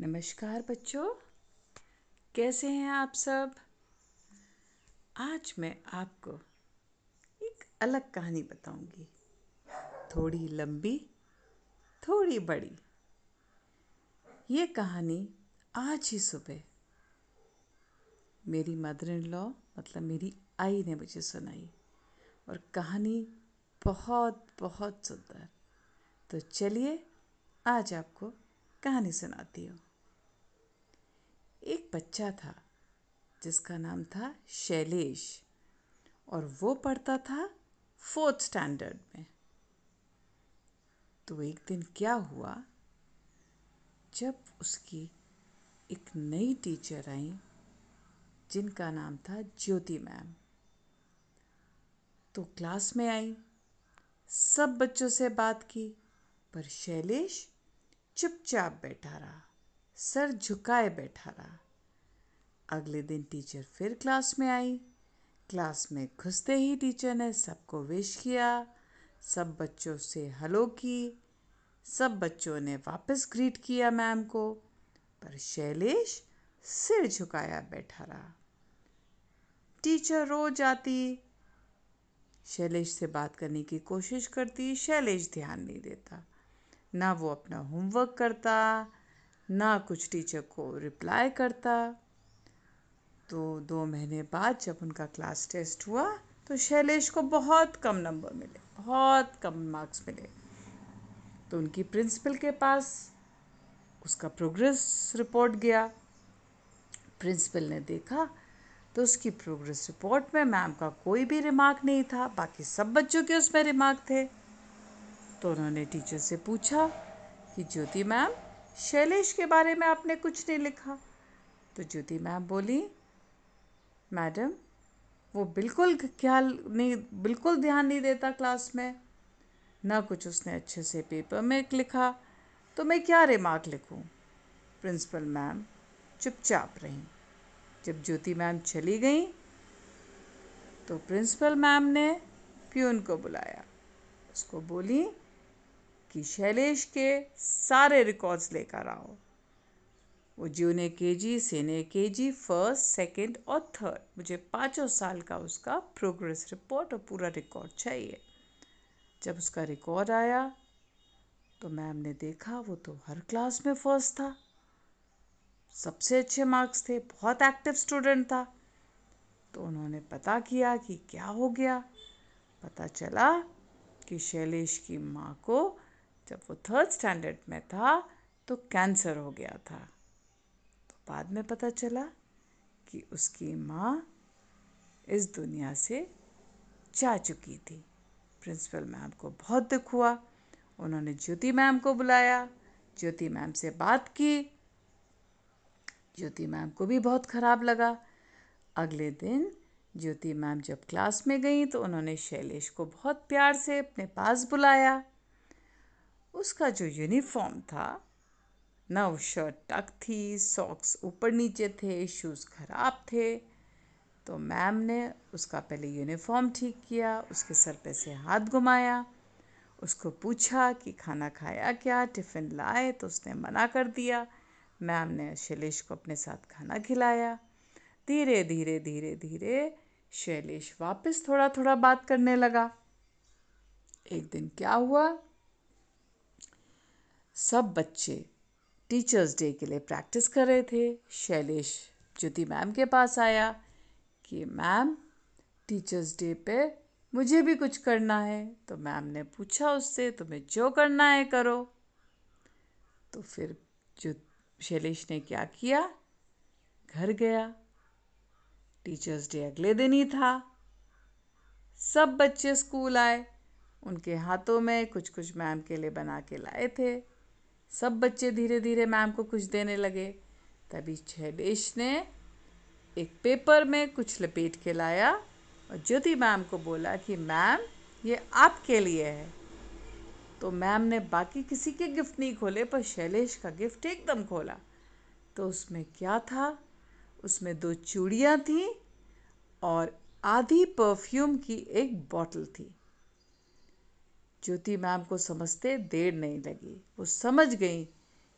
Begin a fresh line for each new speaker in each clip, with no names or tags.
नमस्कार बच्चों। कैसे हैं आप सब? आज मैं आपको एक अलग कहानी बताऊँगी। थोड़ी लंबी, थोड़ी बड़ी। ये कहानी आज ही सुबह। मेरी मदर इन लॉ मतलब मेरी आई ने मुझे सुनाई। और कहानी बहुत बहुत सुंदर। तो चलिए आज आपको कहानी सुनाती हूँ। एक बच्चा था, जिसका नाम था शैलेश, और वो पढ़ता था फोर्थ स्टैंडर्ड में। तो एक दिन क्या हुआ, जब उसकी एक नई टीचर आई, जिनका नाम था ज्योति मैम। तो क्लास में आई, सब बच्चों से बात की, पर शैलेश चुपचाप बैठा रहा। सर झुकाए बैठा रहा। अगले दिन टीचर फिर क्लास में आई। क्लास में घुसते ही टीचर ने सबको विश किया। सब बच्चों से हलो की। सब बच्चों ने वापस ग्रीट किया मैम को। पर शैलेश सिर झुकाया बैठा रहा। टीचर रोज आती शैलेश से बात करने की कोशिश करती। शैलेश ध्यान नहीं देता। ना वो अपना होमवर्क करता। ना कुछ टीचर को रिप्लाई करता। तो दो महीने बाद जब उनका क्लास टेस्ट हुआ तो शैलेश को बहुत कम नंबर मिले, बहुत कम मार्क्स मिले। तो उनकी प्रिंसिपल के पास उसका प्रोग्रेस रिपोर्ट गया। प्रिंसिपल ने देखा तो उसकी प्रोग्रेस रिपोर्ट में मैम का कोई भी रिमार्क नहीं था, बाकी सब बच्चों के उसमें रिमार्क थे। तो उन्होंने टीचर से पूछा कि, ज्योति मैम शैलेश के बारे में आपने कुछ नहीं लिखा। तो ज्योति मैम बोली, मैडम, वो बिल्कुल ख्याल नहीं, बिल्कुल ध्यान नहीं देता क्लास में। ना कुछ उसने अच्छे से पेपर में लिखा तो मैं क्या रिमार्क लिखूं? प्रिंसिपल मैम चुपचाप रहीं। जब ज्योति मैम चली गई तो प्रिंसिपल मैम ने प्यून को बुलाया। उसको बोली कि शैलेश के सारे रिकॉर्ड्स लेकर आओ। वो जूने K G senior K G first second और थर्ड मुझे पाँचों साल का उसका प्रोग्रेस रिपोर्ट और पूरा रिकॉर्ड चाहिए। जब उसका रिकॉर्ड आया तो मैम ने देखा, वो तो हर क्लास में फ़र्स्ट था। सबसे अच्छे मार्क्स थे, बहुत एक्टिव स्टूडेंट था। तो उन्होंने पता किया कि क्या हो गया। पता चला कि शैलेश की माँ को जब वो थर्ड स्टैंडर्ड में था तो कैंसर हो गया था। तो बाद में पता चला कि उसकी माँ इस दुनिया से जा चुकी थी। प्रिंसिपल मैम को बहुत दुख हुआ। उन्होंने ज्योति मैम को बुलाया। ज्योति मैम से बात की। ज्योति मैम को भी बहुत ख़राब लगा। अगले दिन ज्योति मैम जब क्लास में गई तो उन्होंने शैलेश को बहुत प्यार से अपने पास बुलाया। उसका जो यूनिफॉर्म था, ना वो शर्ट टक थी सॉक्स ऊपर नीचे थे शूज़ ख़राब थे तो मैम ने उसका पहले यूनिफॉर्म ठीक किया, उसके सर पे से हाथ घुमाया, उसको पूछा कि खाना खाया क्या टिफ़िन लाए तो उसने मना कर दिया। मैम ने शैलेश को अपने साथ खाना खिलाया। धीरे धीरे धीरे धीरे शैलेश वापस थोड़ा थोड़ा बात करने लगा। एक दिन क्या हुआ? सब बच्चे टीचर्स डे के लिए प्रैक्टिस कर रहे थे। शैलेश ज्योति मैम के पास आया कि मैम टीचर्स डे पे मुझे भी कुछ करना है। तो मैम ने पूछा उससे, तुम्हें जो करना है करो। तो फिर जो शैलेश ने क्या किया? घर गया। टीचर्स डे अगले दिन ही था। सब बच्चे स्कूल आए। उनके हाथों में कुछ कुछ मैम के लिए बना के लाए थे। सब बच्चे धीरे धीरे मैम को कुछ देने लगे। तभी शैलेश ने एक पेपर में कुछ लपेट के लाया और ज्योति मैम को बोला कि, मैम, ये आपके लिए है। तो मैम ने बाकी किसी के गिफ्ट नहीं खोले, पर शैलेश का गिफ्ट एकदम खोला। तो उसमें क्या था? उसमें दो चूड़ियाँ थीं और आधी परफ्यूम की एक बॉटल थी। ज्योति मैम को समझते देर नहीं लगी। वो समझ गई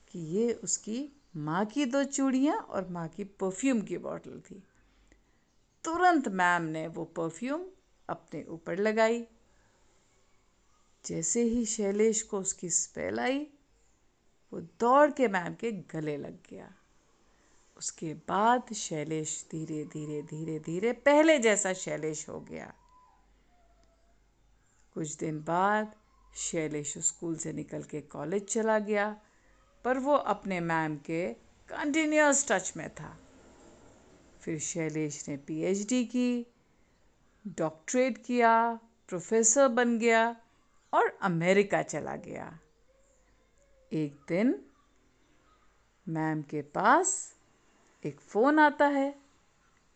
कि ये उसकी माँ की दो चूड़ियाँ और माँ की परफ्यूम की बोतल थी। तुरंत मैम ने वो परफ्यूम अपने ऊपर लगाई। जैसे ही शैलेश को उसकी स्पेल आई, वो दौड़ के मैम के गले लग गया। उसके बाद शैलेश धीरे धीरे धीरे धीरे पहले जैसा शैलेश हो गया। कुछ दिन बाद शैलेश स्कूल से निकल के कॉलेज चला गया, पर वो अपने मैम के कंटिन्यूस टच में था। फिर शैलेश ने पीएचडी की, डॉक्टरेट किया, प्रोफेसर बन गया और अमेरिका चला गया। एक दिन मैम के पास एक फ़ोन आता है।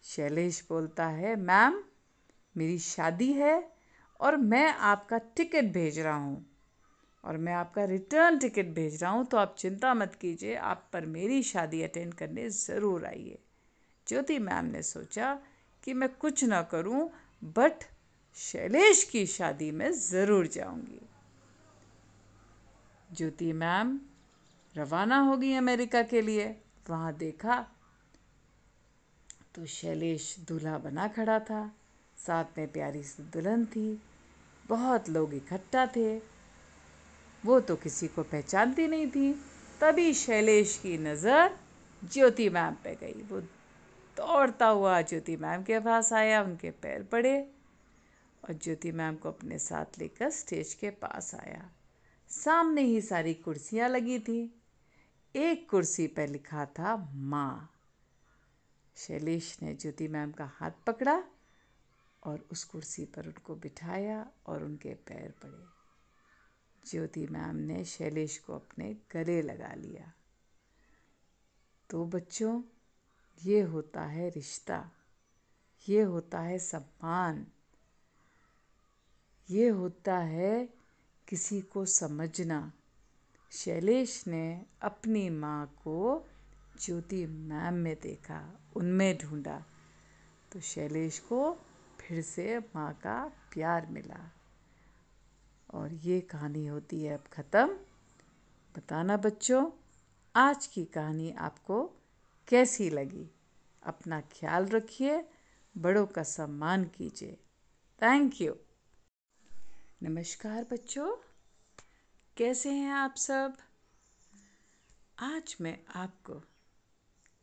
शैलेश बोलता है, मैम, मेरी शादी है और मैं आपका टिकट भेज रहा हूँ। और मैं आपका रिटर्न टिकट भेज रहा हूँ तो आप चिंता मत कीजिए, आप पर मेरी शादी अटेंड करने ज़रूर आइए। ज्योति मैम ने सोचा कि मैं कुछ ना करूँ बट शैलेश की शादी में ज़रूर जाऊँगी। ज्योति मैम, रवाना हो गई अमेरिका के लिए। वहाँ देखा तो शैलेश दूल्हा बना खड़ा था। साथ में प्यारी सी दुल्हन थी। बहुत लोग इकट्ठा थे। वो तो किसी को पहचानती नहीं थी। तभी शैलेश की नज़र ज्योति मैम पे गई। वो दौड़ता हुआ ज्योति मैम के पास आया, उनके पैर पड़े और ज्योति मैम को अपने साथ लेकर स्टेज के पास आया। सामने ही सारी कुर्सियाँ लगी थी। एक कुर्सी पर लिखा था, माँ। शैलेश ने ज्योति मैम का हाथ पकड़ा और उस कुर्सी पर उनको बिठाया और उनके पैर पड़े। ज्योति मैम ने शैलेश को अपने गले लगा लिया। तो बच्चों, ये होता है रिश्ता, ये होता है सम्मान, ये होता है किसी को समझना। शैलेश ने अपनी माँ को ज्योति मैम में देखा, उनमें ढूंढा। तो शैलेश को फिर से माँ का प्यार मिला। और ये कहानी होती है अब ख़त्म। बताना बच्चों, आज की कहानी आपको कैसी लगी? अपना ख्याल रखिए, बड़ों का सम्मान कीजिए। थैंक यू नमस्कार बच्चों, कैसे हैं आप सब? आज मैं आपको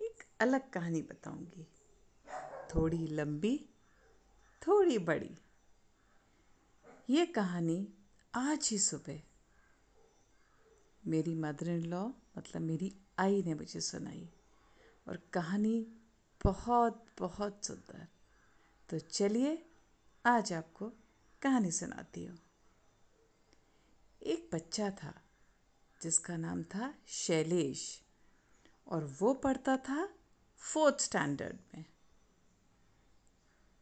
एक अलग कहानी बताऊँगी। थोड़ी लंबी थोड़ी बड़ी। ये कहानी आज ही सुबह। मेरी मदर इन लॉ मतलब मेरी आई ने मुझे सुनाई और कहानी बहुत बहुत सुंदर। तो चलिए आज आपको कहानी सुनाती हूँ। एक बच्चा था जिसका नाम था शैलेश और वो पढ़ता था फोर्थ स्टैंडर्ड में।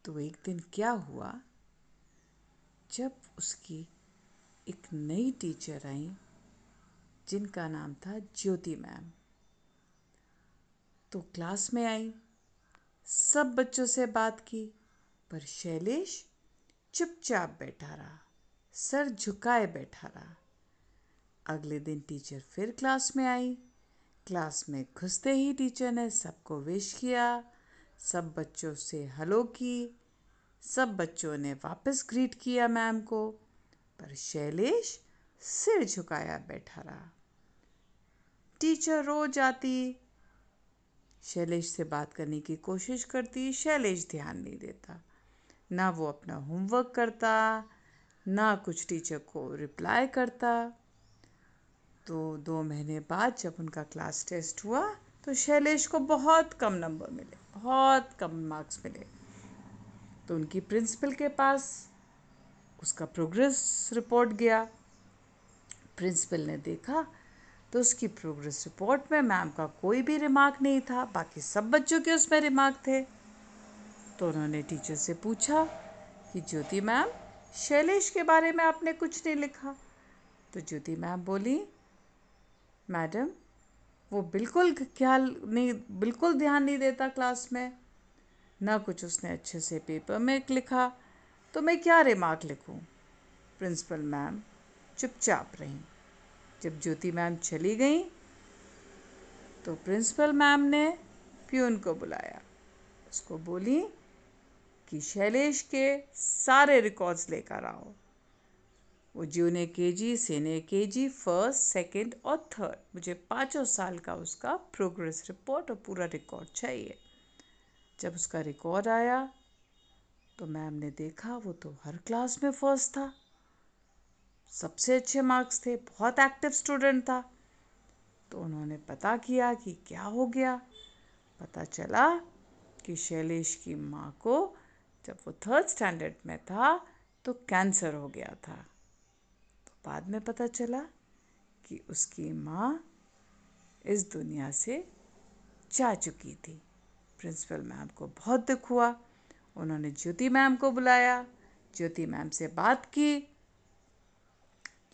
तो एक दिन क्या हुआ? जब उसकी एक नई टीचर आई, जिनका नाम था ज्योति मैम। तो क्लास में आई, सब बच्चों से बात की, पर शैलेश चुपचाप बैठा रहा, सर झुकाए बैठा रहा। अगले दिन टीचर फिर क्लास में आई क्लास में घुसते ही टीचर ने सबको विश किया सब बच्चों से हलो की। सब बच्चों ने वापस ग्रीट किया मैम को, पर शैलेश सिर झुकाया बैठा रहा। टीचर रोज आती शैलेश से बात करने की कोशिश करती, शैलेश ध्यान नहीं देता। ना वो अपना होमवर्क करता, ना कुछ टीचर को रिप्लाई करता। तो दो महीने बाद जब उनका क्लास टेस्ट हुआ तो शैलेश को बहुत कम नंबर मिले। बहुत कम मार्क्स मिले। तो उनकी प्रिंसिपल के पास उसका प्रोग्रेस रिपोर्ट गया। प्रिंसिपल ने देखा तो उसकी प्रोग्रेस रिपोर्ट में मैम का कोई भी रिमार्क नहीं था, बाकी सब बच्चों के उसमें रिमार्क थे। तो उन्होंने टीचर से पूछा कि, ज्योति मैम शैलेश के बारे में आपने कुछ नहीं लिखा? तो ज्योति मैम बोली, मैडम वो बिल्कुल ख्याल नहीं, बिल्कुल ध्यान नहीं देता क्लास में। ना कुछ उसने अच्छे से पेपर में लिखा तो मैं क्या रिमार्क लिखूं? प्रिंसिपल मैम चुपचाप रहीं। जब ज्योति मैम चली गई तो प्रिंसिपल मैम ने प्यून को बुलाया। उसको बोली कि शैलेश के सारे रिकॉर्ड्स लेकर आओ। वो जूने K G senior K G first, second और थर्ड। मुझे पाँचों साल का उसका प्रोग्रेस रिपोर्ट और पूरा रिकॉर्ड चाहिए। जब उसका रिकॉर्ड आया तो मैम ने देखा वो तो हर क्लास में फ़र्स्ट था। सबसे अच्छे मार्क्स थे, बहुत एक्टिव स्टूडेंट था। तो उन्होंने पता किया कि क्या हो गया। पता चला कि शैलेश की माँ को जब वो थर्ड स्टैंडर्ड में था तो कैंसर हो गया था। बाद में पता चला कि उसकी माँ इस दुनिया से जा चुकी थी। प्रिंसिपल मैम को बहुत दुख हुआ। उन्होंने ज्योति मैम को बुलाया। ज्योति मैम से बात की।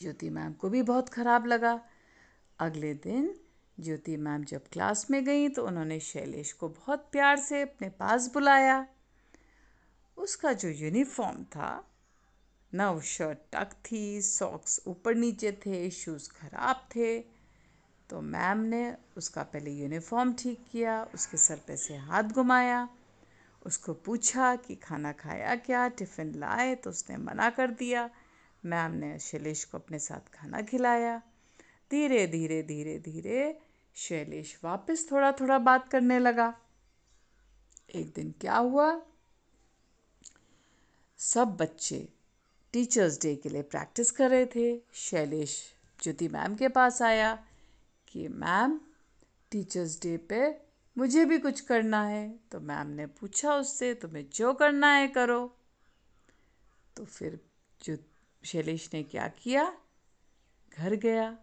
ज्योति मैम को भी बहुत ख़राब लगा। अगले दिन ज्योति मैम जब क्लास में गई तो उन्होंने शैलेश को बहुत प्यार से अपने पास बुलाया। उसका जो यूनिफॉर्म था ना वो शर्ट टक थी सॉक्स ऊपर नीचे थे शूज़ ख़राब थे। तो मैम ने उसका पहले यूनिफॉर्म ठीक किया, उसके सर पे से हाथ घुमाया, उसको पूछा कि खाना खाया क्या टिफ़िन लाए तो उसने मना कर दिया। मैम ने शैलेश को अपने साथ खाना खिलाया। धीरे धीरे धीरे धीरे शैलेश वापस थोड़ा थोड़ा बात करने लगा। एक दिन क्या हुआ? सब बच्चे टीचर्स डे के लिए प्रैक्टिस कर रहे थे। शैलेश ज्योति मैम के पास आया कि, मैम, टीचर्स डे पे मुझे भी कुछ करना है। तो मैम ने पूछा उससे, तुम्हें जो करना है करो। तो फिर जो शैलेश ने क्या किया? घर गया।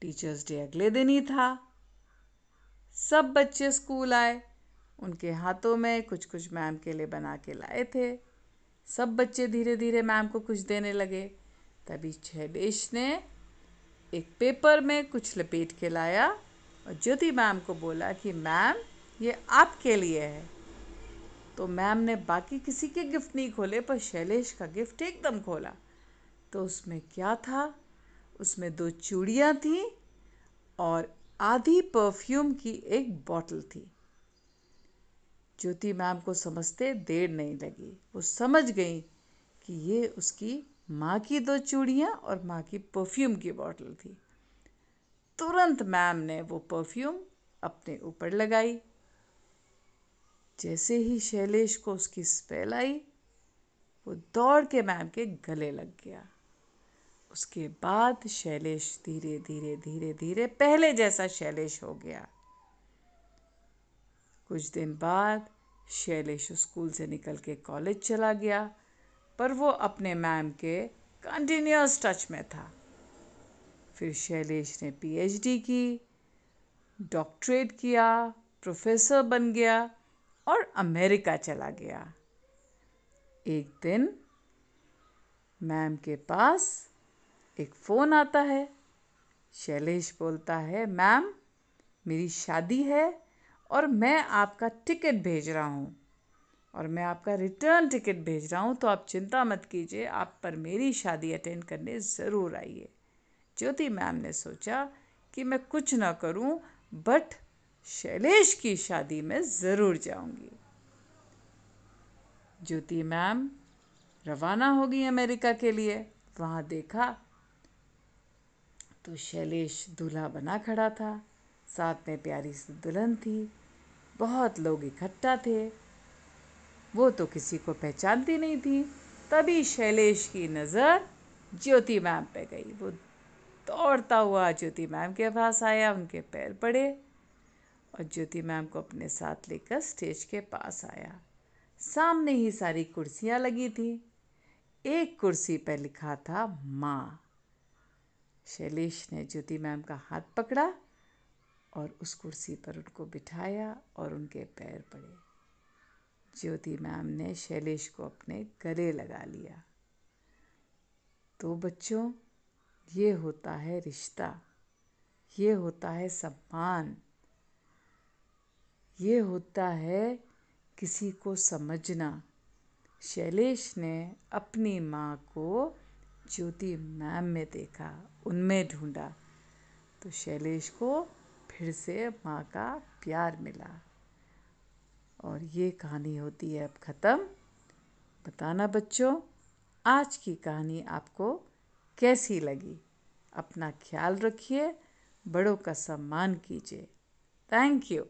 टीचर्स डे अगले दिन ही था। सब बच्चे स्कूल आए। उनके हाथों में कुछ कुछ मैम के लिए बना के लाए थे। सब बच्चे धीरे धीरे मैम को कुछ देने लगे। तभी शैलेश ने एक पेपर में कुछ लपेट के लाया और ज्योति मैम को बोला कि, मैम, ये आपके लिए है। तो मैम ने बाकी किसी के गिफ्ट नहीं खोले, पर शैलेश का गिफ्ट एकदम खोला। तो उसमें क्या था? उसमें दो चूड़ियाँ थीं और आधी परफ्यूम की एक बॉटल थी। ज्योति मैम को समझते देर नहीं लगी। वो समझ गई कि ये उसकी माँ की दो चूड़ियाँ और माँ की परफ्यूम की बॉटल थी। तुरंत मैम ने वो परफ्यूम अपने ऊपर लगाई। जैसे ही शैलेश को उसकी स्पेल आई, वो दौड़ के मैम के गले लग गया। उसके बाद शैलेश धीरे धीरे धीरे धीरे पहले जैसा शैलेश हो गया। कुछ दिन बाद शैलेश स्कूल से निकल के कॉलेज चला गया, पर वो अपने मैम के कंटिन्यूस टच में था। फिर शैलेश ने पीएचडी की, डॉक्टरेट किया, प्रोफेसर बन गया और अमेरिका चला गया। एक दिन मैम के पास एक फ़ोन आता है। शैलेश बोलता है, मैम, मेरी शादी है और मैं आपका टिकट भेज रहा हूँ। और मैं आपका रिटर्न टिकट भेज रहा हूँ तो आप चिंता मत कीजिए, आप पर मेरी शादी अटेंड करने ज़रूर आइए। ज्योति मैम ने सोचा कि मैं कुछ ना करूँ बट शैलेश की शादी में ज़रूर जाऊँगी। ज्योति मैम रवाना हो गई अमेरिका के लिए। वहाँ देखा तो शैलेश दूल्हा बना खड़ा था। साथ में प्यारी सी दुल्हन थी। बहुत लोग इकट्ठा थे। वो तो किसी को पहचानती नहीं थी। तभी शैलेश की नज़र ज्योति मैम पे गई। वो दौड़ता हुआ ज्योति मैम के पास आया, उनके पैर पड़े और ज्योति मैम को अपने साथ लेकर स्टेज के पास आया। सामने ही सारी कुर्सियाँ लगी थी। एक कुर्सी पर लिखा था माँ। शैलेश ने ज्योति मैम का हाथ पकड़ा और उस कुर्सी पर उनको बिठाया और उनके पैर पड़े। ज्योति मैम ने शैलेश को अपने गले लगा लिया। तो बच्चों, ये होता है रिश्ता, ये होता है सम्मान, ये होता है किसी को समझना। शैलेश ने अपनी माँ को ज्योति मैम में देखा, उनमें ढूंढा। तो शैलेश को फिर से माँ का प्यार मिला। और ये कहानी होती है अब ख़त्म। बताना बच्चों, आज की कहानी आपको कैसी लगी? अपना ख्याल रखिए, बड़ों का सम्मान कीजिए। Thank you.